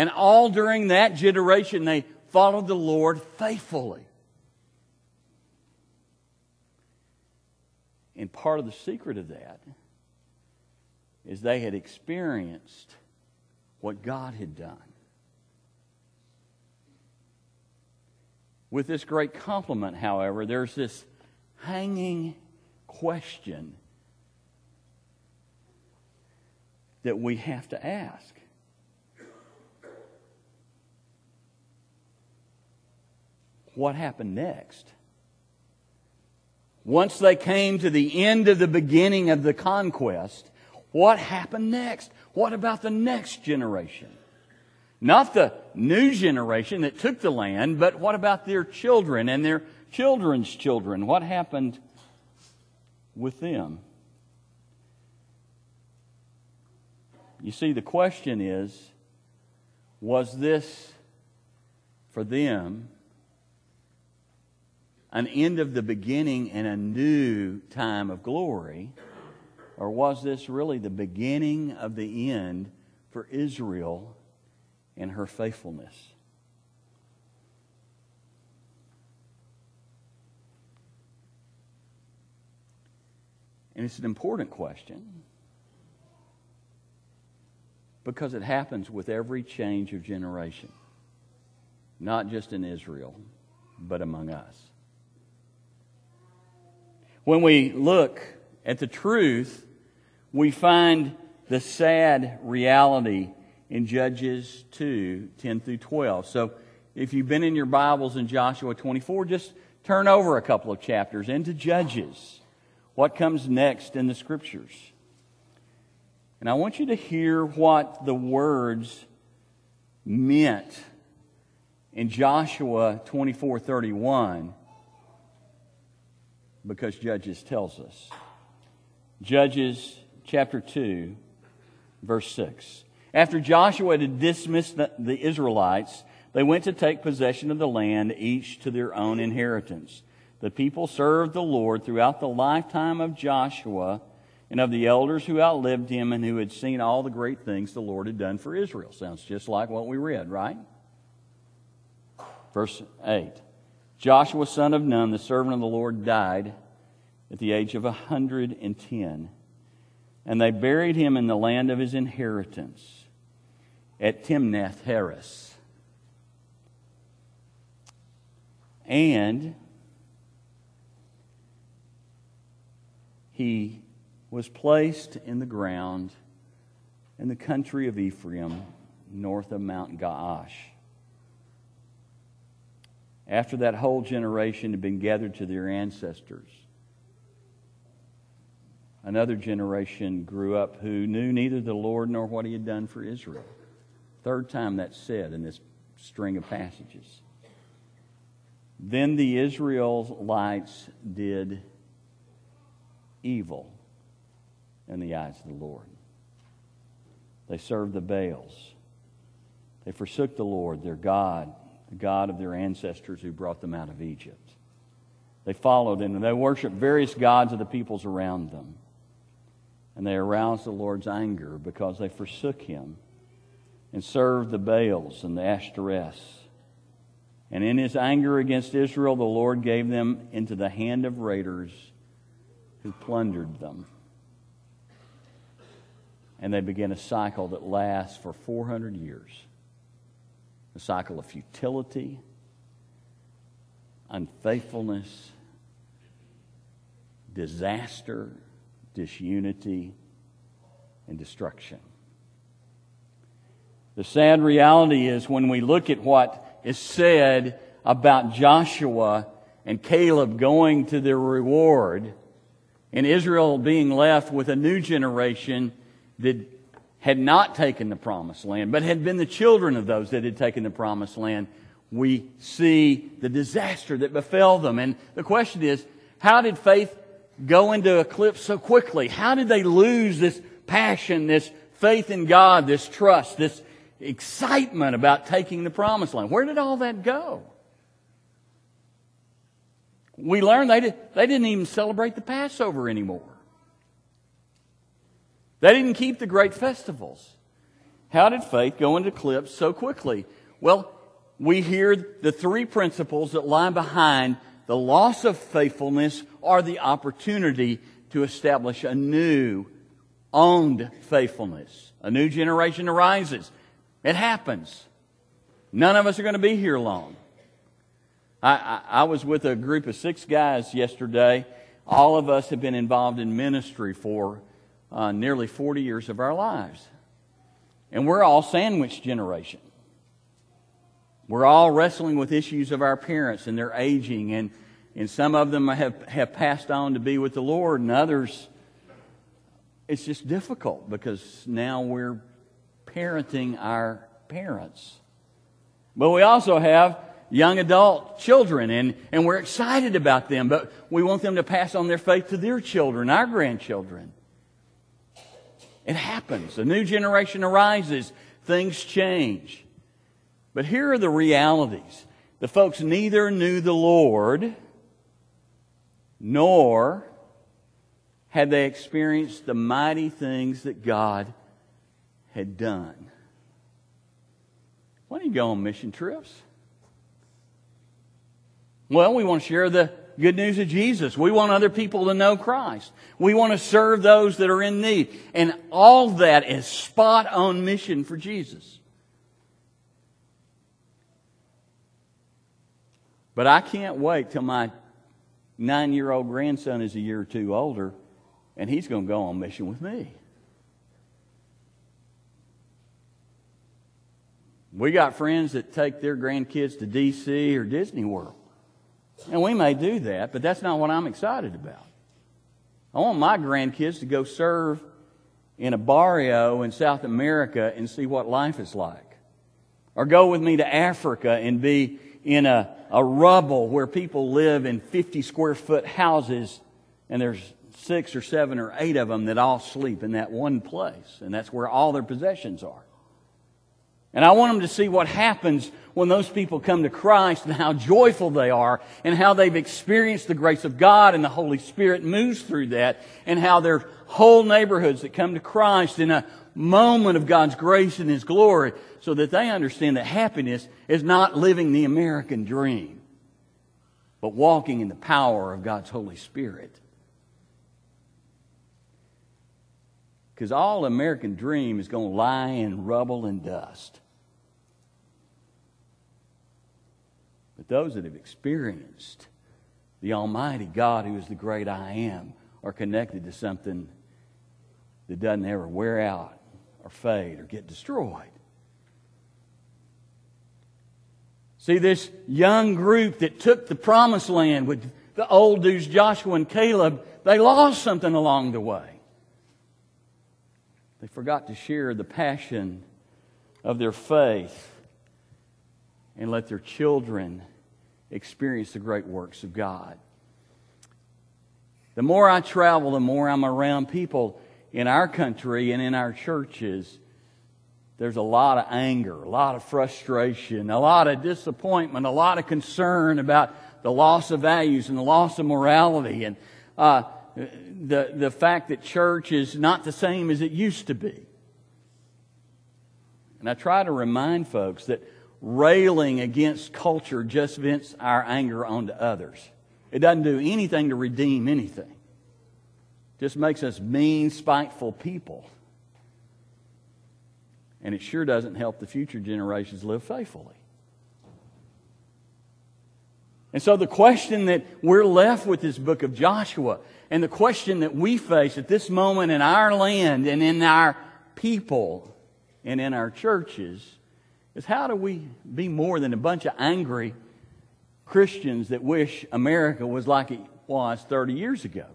And all during that generation, they followed the Lord faithfully. And part of the secret of that is they had experienced what God had done. With this great compliment, however, there's this hanging question that we have to ask. What happened next? Once they came to the end of the beginning of the conquest, what happened next? What about the next generation? Not the new generation that took the land, but what about their children and their children's children? What happened with them? You see, the question is was this for them an end of the beginning and a new time of glory? Or was this really the beginning of the end for Israel and her faithfulness? And it's an important question because it happens with every change of generation, not just in Israel, but among us. When we look at the truth, we find the sad reality in Judges 2 10 through 12. So if you've been in your Bibles in Joshua 24, just turn over a couple of chapters into Judges. What comes next in the Scriptures? And I want you to hear what the words meant in Joshua 24 31 because Judges tells us. Judges chapter 2, verse 6. After Joshua had dismissed the, the Israelites, they went to take possession of the land, each to their own inheritance. The people served the Lord throughout the lifetime of Joshua and of the elders who outlived him and who had seen all the great things the Lord had done for Israel. Sounds just like what we read, right? Verse 8. Joshua, son of Nun, the servant of the Lord, died at the age of a 110. And they buried him in the land of his inheritance at Timnath Heres. And he was placed in the ground in the country of Ephraim, north of Mount Gaash after that whole generation had been gathered to their ancestors. Another generation grew up who knew neither the Lord nor what he had done for Israel. Third time that's said in this string of passages. Then the Israelites did evil in the eyes of the Lord. They served the Baals. They forsook the Lord, their God, the God of their ancestors who brought them out of Egypt. They followed him and they worshiped various gods of the peoples around them. And they aroused the Lord's anger because they forsook him and served the Baals and the Ashtoreths. And in his anger against Israel, the Lord gave them into the hand of raiders who plundered them. And they began a cycle that lasts for 400 years a cycle of futility, unfaithfulness, disaster, disunity, and destruction. The sad reality is when we look at what is said about Joshua and Caleb going to their reward, and Israel being left with a new generation that had not taken the promised land, but had been the children of those that had taken the promised land, we see the disaster that befell them. And the question is, how did faith go into eclipse so quickly? How did they lose this passion, this faith in God, this trust, this excitement about taking the promised land? Where did all that go? We learned they, did, they didn't even celebrate the Passover anymore. They didn't keep the great festivals. How did faith go into eclipse so quickly? Well, we hear the three principles that lie behind the loss of faithfulness or the opportunity to establish a new, owned faithfulness. A new generation arises. It happens. None of us are going to be here long. I, I, I, was with a group of six guys yesterday. All of us have been involved in ministry for uh, nearly 40 years of our lives. And we're all sandwich generation. We're all wrestling with issues of our parents and their aging, and, and some of them have, have passed on to be with the Lord, and others, it's just difficult because now we're parenting our parents. But we also have young adult children, and, and we're excited about them, but we want them to pass on their faith to their children, our grandchildren. It happens. A new generation arises, things change. But here are the realities. The folks neither knew the Lord, nor had they experienced the mighty things that God had done. Why do you go on mission trips? Well, we want to share the good news of Jesus. We want other people to know Christ. We want to serve those that are in need. And all that is spot on mission for Jesus. But I can't wait till my nine year old grandson is a year or two older and he's going to go on mission with me. We got friends that take their grandkids to D.C. or Disney World. And we may do that, but that's not what I'm excited about. I want my grandkids to go serve in a barrio in South America and see what life is like. Or go with me to Africa and be in a, a rubble where people live in 50 square foot houses and there's six or seven or eight of them that all sleep in that one place. And that's where all their possessions are. And I want them to see what happens when those people come to Christ and how joyful they are and how they've experienced the grace of God and the Holy Spirit moves through that and how there are whole neighborhoods that come to Christ in a moment of God's grace and His glory so that they understand that happiness is not living the American dream, but walking in the power of God's Holy Spirit. Because all American dream is going to lie in rubble and dust. But those that have experienced the Almighty God, who is the great I am, are connected to something that doesn't ever wear out or fade or get destroyed. See, this young group that took the promised land with the old dudes, Joshua and Caleb, they lost something along the way. They forgot to share the passion of their faith and let their children experience the great works of God. The more I travel, the more I'm around people in our country and in our churches. There's a lot of anger, a lot of frustration, a lot of disappointment, a lot of concern about the loss of values and the loss of morality. And uh, the, the fact that church is not the same as it used to be. And I try to remind folks that railing against culture just vents our anger onto others. It doesn't do anything to redeem anything. It just makes us mean, spiteful people. And it sure doesn't help the future generations live faithfully. And so the question that we're left with this book of Joshua and the question that we face at this moment in our land and in our people and in our churches is how do we be more than a bunch of angry Christians that wish America was like it was 30 years ago?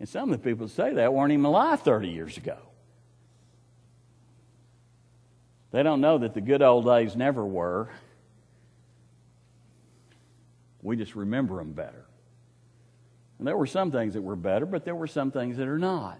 And some of the people that say that weren't even alive 30 years ago. They don't know that the good old days never were. We just remember them better. And there were some things that were better, but there were some things that are not.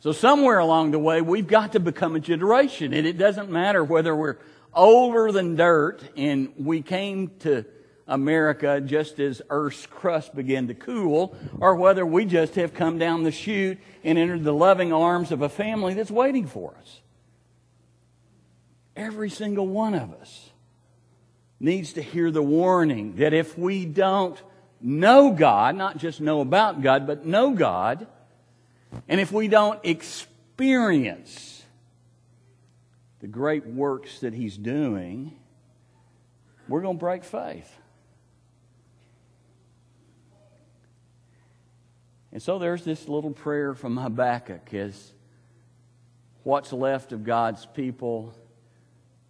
So somewhere along the way, we've got to become a generation. And it doesn't matter whether we're older than dirt and we came to America just as Earth's crust began to cool, or whether we just have come down the chute and entered the loving arms of a family that's waiting for us. Every single one of us needs to hear the warning that if we don't know God, not just know about God, but know God, and if we don't experience the great works that He's doing, we're going to break faith. And so there's this little prayer from Habakkuk as what's left of God's people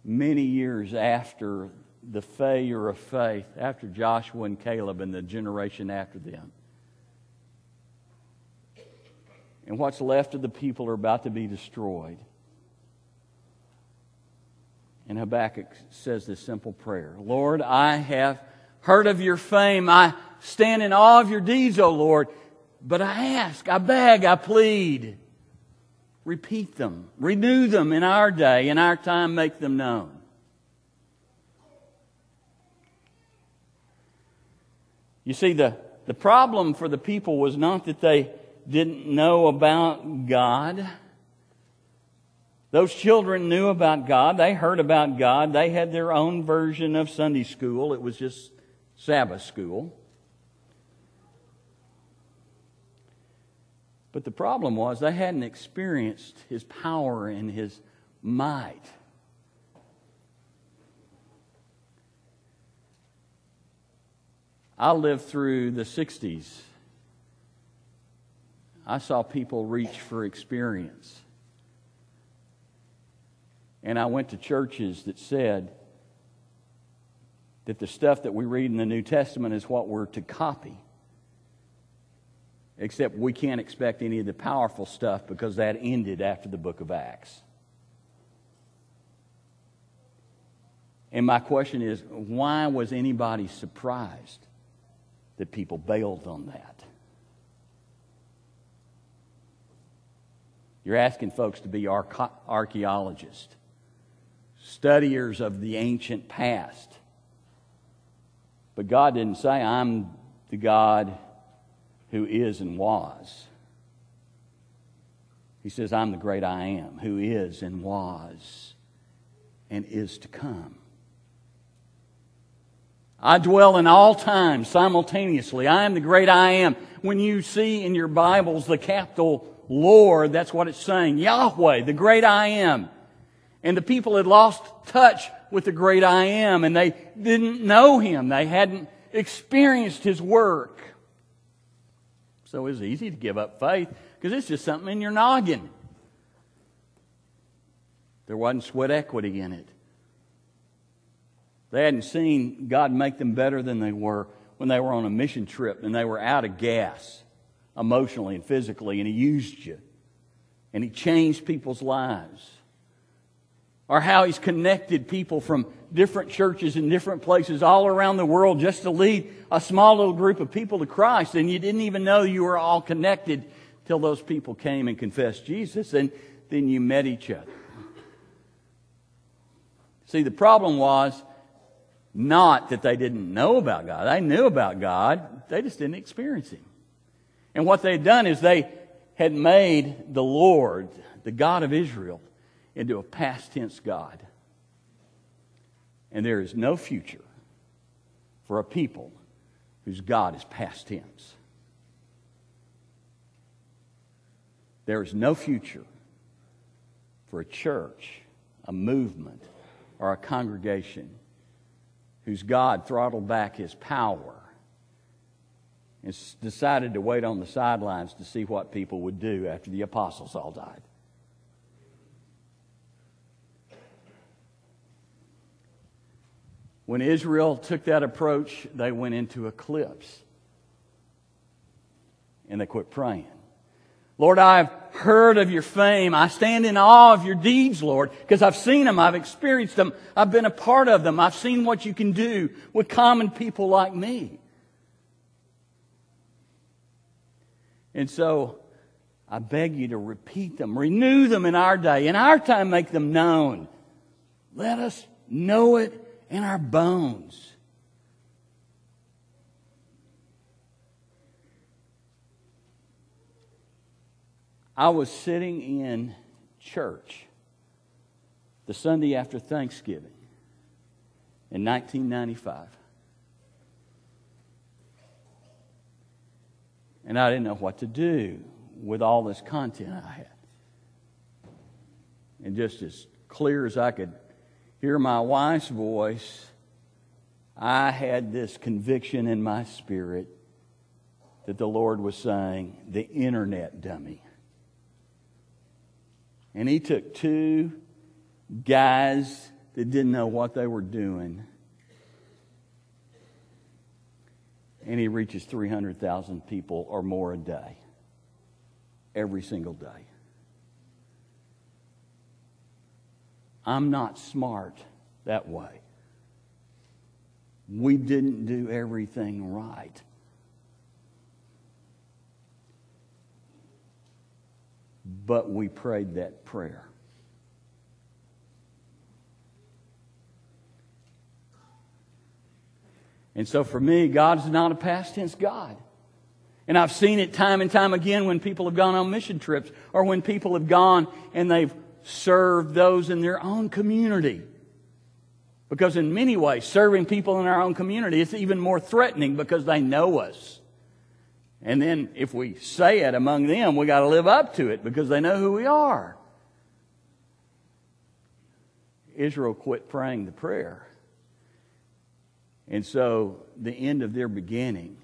many years after the failure of faith, after Joshua and Caleb and the generation after them. And what's left of the people are about to be destroyed. And Habakkuk says this simple prayer Lord, I have heard of your fame. I stand in awe of your deeds, O Lord. But I ask, I beg, I plead. Repeat them, renew them in our day, in our time, make them known. You see, the, the problem for the people was not that they didn't know about God. Those children knew about God. They heard about God. They had their own version of Sunday school. It was just Sabbath school. But the problem was they hadn't experienced his power and his might. I lived through the 60s. I saw people reach for experience. And I went to churches that said that the stuff that we read in the New Testament is what we're to copy except we can't expect any of the powerful stuff because that ended after the book of Acts. And my question is why was anybody surprised that people bailed on that? You're asking folks to be archaeologists, studiers of the ancient past. But God didn't say, I'm the God who is and was. He says, I'm the great I am, who is and was and is to come. I dwell in all times simultaneously. I am the great I am. When you see in your Bibles the capital Lord, that's what it's saying. Yahweh, the great I am. And the people had lost touch with the great I am and they didn't know him. They hadn't experienced his work. So it's easy to give up faith because it's just something in your noggin. There wasn't sweat equity in it. They hadn't seen God make them better than they were when they were on a mission trip and they were out of gas emotionally and physically, and He used you. And He changed people's lives. Or how He's connected people from different churches in different places all around the world just to lead a small little group of people to Christ. And you didn't even know you were all connected till those people came and confessed Jesus. And then you met each other. See, the problem was not that they didn't know about God. They knew about God. They just didn't experience Him. And what they had done is they had made the Lord, the God of Israel, into a past tense God. And there is no future for a people whose God is past tense. There is no future for a church, a movement, or a congregation whose God throttled back his power and decided to wait on the sidelines to see what people would do after the apostles all died. When Israel took that approach, they went into eclipse and they quit praying. Lord, I've heard of your fame. I stand in awe of your deeds, Lord, because I've seen them. I've experienced them. I've been a part of them. I've seen what you can do with common people like me. And so I beg you to repeat them, renew them in our day, in our time, make them known. Let us know it in our bones. I was sitting in church the Sunday after Thanksgiving in 1995. And I didn't know what to do with all this content I had. And just as clear as I could hear my wife's voice, I had this conviction in my spirit that the Lord was saying, the internet dummy. And He took two guys that didn't know what they were doing, and He reaches 300,000 people or more a day, every single day. I'm not smart that way. We didn't do everything right. But we prayed that prayer. And so for me, God is not a past tense God. And I've seen it time and time again when people have gone on mission trips or when people have gone and they've served those in their own community. Because in many ways, serving people in our own community is even more threatening because they know us. And then if we say it among them, we got to live up to it because they know who we are. Israel quit praying the prayer. And so the end of their beginning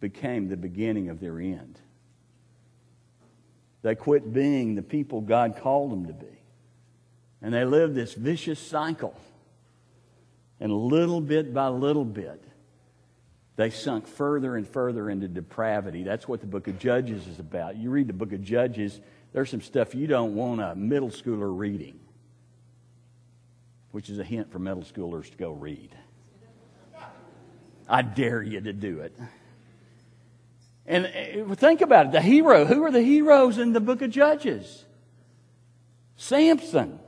became the beginning of their end. They quit being the people God called them to be. And they lived this vicious cycle. And little bit by little bit, they sunk further and further into depravity. That's what the book of Judges is about. You read the book of Judges, there's some stuff you don't want a middle schooler reading, which is a hint for middle schoolers to go read. I dare you to do it. And uh, think about it the hero, who are the heroes in the book of Judges? Samson.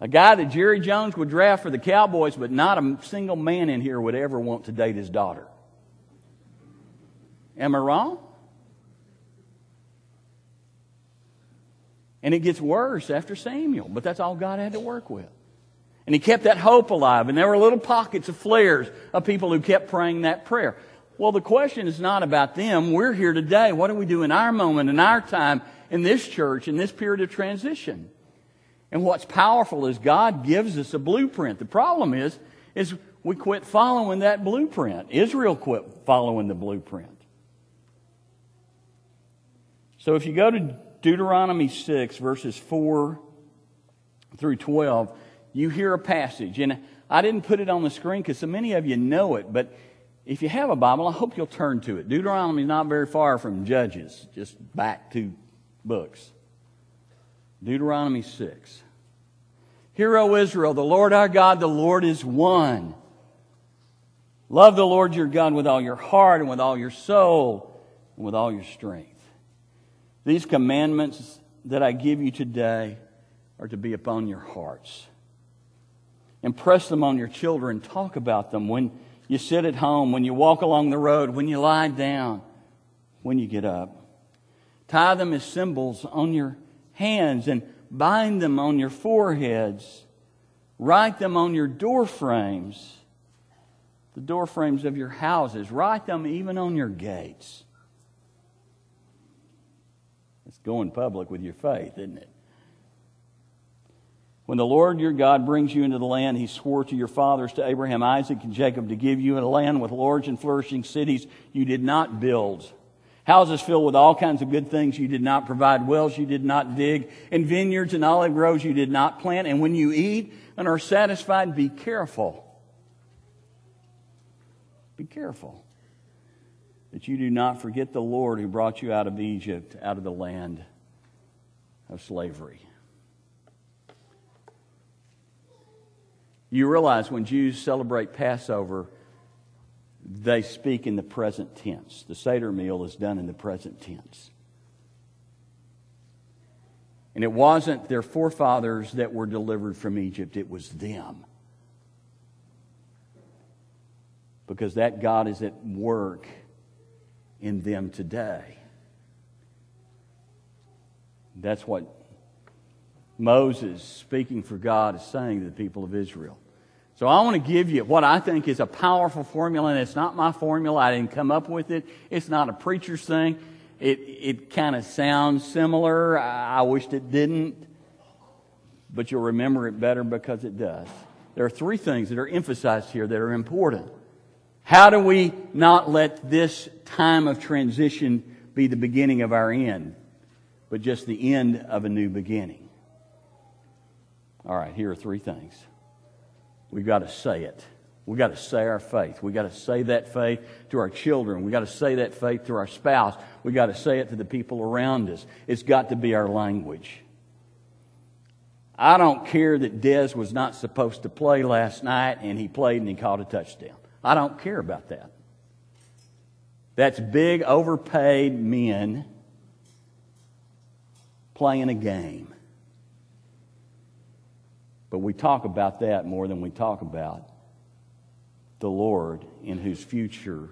A guy that Jerry Jones would draft for the Cowboys, but not a single man in here would ever want to date his daughter. Am I wrong? And it gets worse after Samuel, but that's all God had to work with. And he kept that hope alive, and there were little pockets of flares of people who kept praying that prayer. Well, the question is not about them. We're here today. What do we do in our moment, in our time, in this church, in this period of transition? And what's powerful is God gives us a blueprint. The problem is, is we quit following that blueprint. Israel quit following the blueprint. So if you go to Deuteronomy 6, verses 4 through 12, you hear a passage. And I didn't put it on the screen because so many of you know it, but if you have a Bible, I hope you'll turn to it. Deuteronomy is not very far from Judges, just back two books. Deuteronomy 6. Hear, O Israel, the Lord our God, the Lord is one. Love the Lord your God with all your heart and with all your soul and with all your strength. These commandments that I give you today are to be upon your hearts. Impress them on your children. Talk about them when you sit at home, when you walk along the road, when you lie down, when you get up. Tie them as symbols on your hands and bind them on your foreheads, write them on your door frames, the door frames of your houses, write them even on your gates. It's going public with your faith, isn't it? When the Lord your God brings you into the land he swore to your fathers, to Abraham, Isaac, and Jacob, to give you a land with large and flourishing cities you did not build Houses filled with all kinds of good things you did not provide, wells you did not dig, and vineyards and olive groves you did not plant. And when you eat and are satisfied, be careful. Be careful that you do not forget the Lord who brought you out of Egypt, out of the land of slavery. You realize when Jews celebrate Passover, they speak in the present tense. The Seder meal is done in the present tense. And it wasn't their forefathers that were delivered from Egypt, it was them. Because that God is at work in them today. That's what Moses, speaking for God, is saying to the people of Israel. So I want to give you what I think is a powerful formula, and it's not my formula. I didn't come up with it. It's not a preacher's thing. It, it kind of sounds similar. I, I wished it didn't, but you'll remember it better because it does. There are three things that are emphasized here that are important. How do we not let this time of transition be the beginning of our end, but just the end of a new beginning? All right, here are three things. We've got to say it. We've got to say our faith. We've got to say that faith to our children. We've got to say that faith to our spouse. We've got to say it to the people around us. It's got to be our language. I don't care that Dez was not supposed to play last night and he played and he caught a touchdown. I don't care about that. That's big, overpaid men playing a game. But we talk about that more than we talk about the Lord in whose future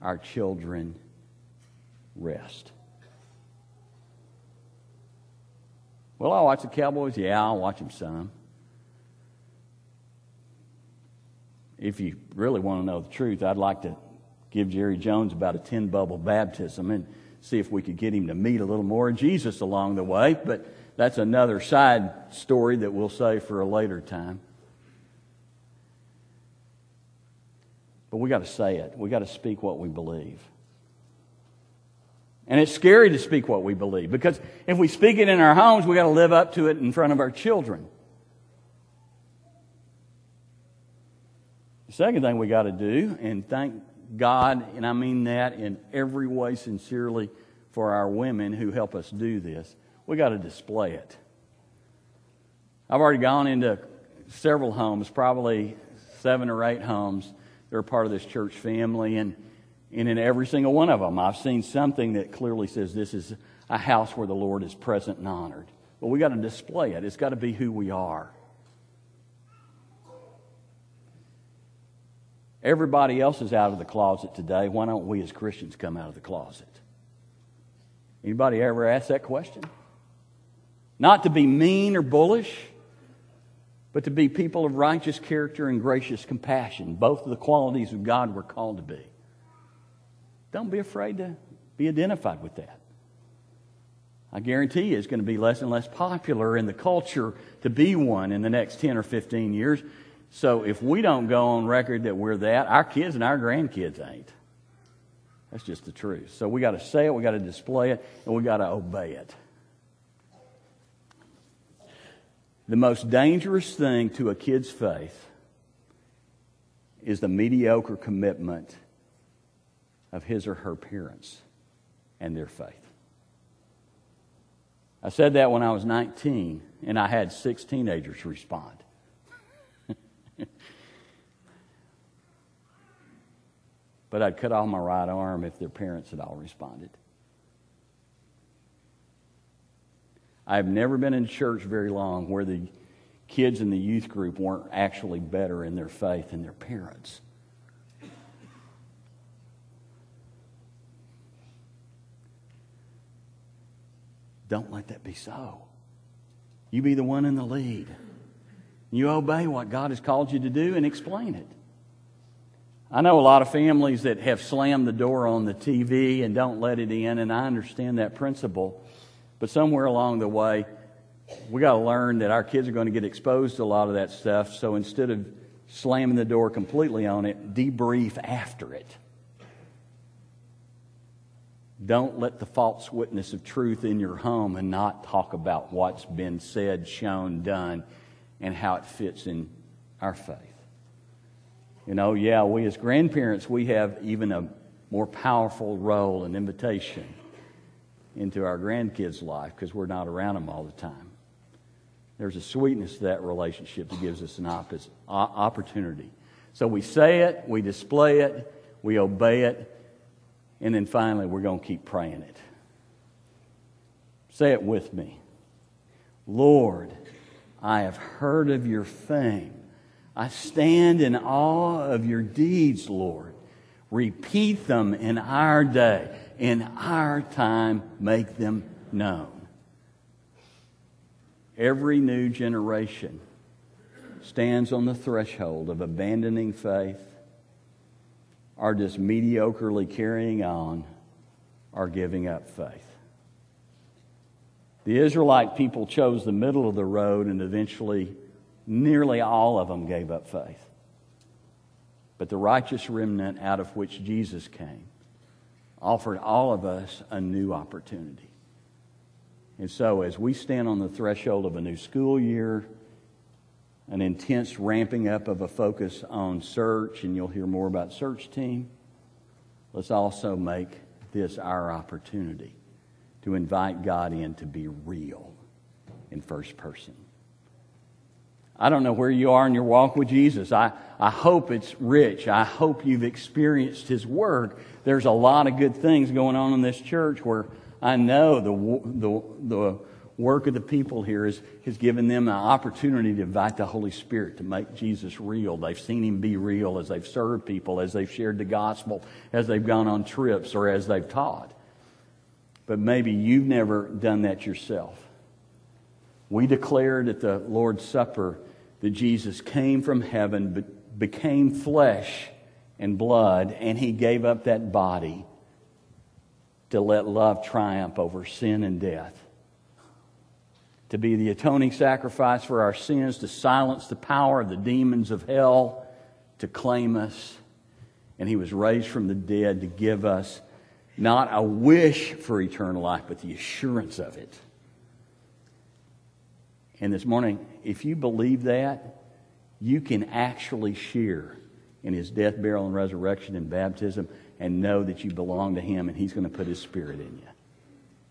our children rest. Well, I watch the Cowboys. Yeah, I'll watch them some. If you really want to know the truth, I'd like to give Jerry Jones about a 10 bubble baptism and see if we could get him to meet a little more Jesus along the way. But that's another side story that we'll save for a later time. But we got to say it. We got to speak what we believe. And it's scary to speak what we believe because if we speak it in our homes, we got to live up to it in front of our children. The second thing we got to do, and thank God, and I mean that in every way sincerely for our women who help us do this, we got to display it. I've already gone into several homes, probably seven or eight homes. They're part of this church family, and, and in every single one of them, I've seen something that clearly says this is a house where the Lord is present and honored. But we got to display it. It's got to be who we are. Everybody else is out of the closet today. Why don't we as Christians come out of the closet? Anybody ever ask that question? Not to be mean or bullish, but to be people of righteous character and gracious compassion, both of the qualities of God we're called to be. Don't be afraid to be identified with that. I guarantee you it's going to be less and less popular in the culture to be one in the next 10 or 15 years. So if we don't go on record that we're that, our kids and our grandkids ain't. That's just the truth. So we got to say it, we got to display it, and we got to obey it. The most dangerous thing to a kid's faith is the mediocre commitment of his or her parents and their faith. I said that when I was 19, and I had six teenagers respond. but I'd cut off my right arm if their parents had all responded. I've never been in church very long where the kids in the youth group weren't actually better in their faith than their parents. Don't let that be so. You be the one in the lead. You obey what God has called you to do and explain it. I know a lot of families that have slammed the door on the TV and don't let it in, and I understand that principle. But somewhere along the way, we got to learn that our kids are going to get exposed to a lot of that stuff. So instead of slamming the door completely on it, debrief after it. Don't let the false witness of truth in your home and not talk about what's been said, shown, done, and how it fits in our faith. You know, yeah, we as grandparents, we have even a more powerful role and invitation into our grandkids' life because we're not around them all the time. There's a sweetness to that relationship that gives us an opportunity. So we say it, we display it, we obey it, and then finally we're going to keep praying it. Say it with me. Lord, I have heard of your fame. I stand in awe of your deeds, Lord. Repeat them in our day in our time make them known. every new generation stands on the threshold of abandoning faith, or just mediocrely carrying on, or giving up faith. The Israelite people chose the middle of the road, and eventually, nearly all of them gave up faith. But the righteous remnant out of which Jesus came offered all of us a new opportunity. And so, as we stand on the threshold of a new school year, an intense ramping up of a focus on search, and you'll hear more about search team, let's also make this our opportunity to invite God in to be real in first person. I don't know where you are in your walk with Jesus. I, I hope it's rich. I hope you've experienced His work. There's a lot of good things going on in this church where I know the, the, the work of the people here is, has given them an opportunity to invite the Holy Spirit to make Jesus real. They've seen Him be real as they've served people, as they've shared the gospel, as they've gone on trips, or as they've taught. But maybe you've never done that yourself. We declared at the Lord's Supper that Jesus came from heaven, became flesh and blood, and He gave up that body to let love triumph over sin and death. To be the atoning sacrifice for our sins, to silence the power of the demons of hell, to claim us. And he was raised from the dead to give us not a wish for eternal life, but the assurance of it. And this morning, if you believe that, you can actually share in his death, burial, and resurrection and baptism and know that you belong to Him and He's going to put His Spirit in you.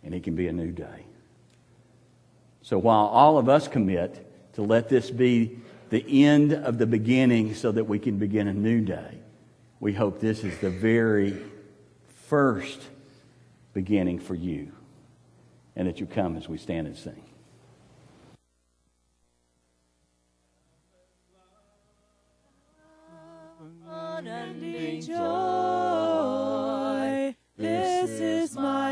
And it can be a new day. So while all of us commit to let this be the end of the beginning so that we can begin a new day, we hope this is the very first beginning for you, and that you come as we stand and sing. Unending joy, this is my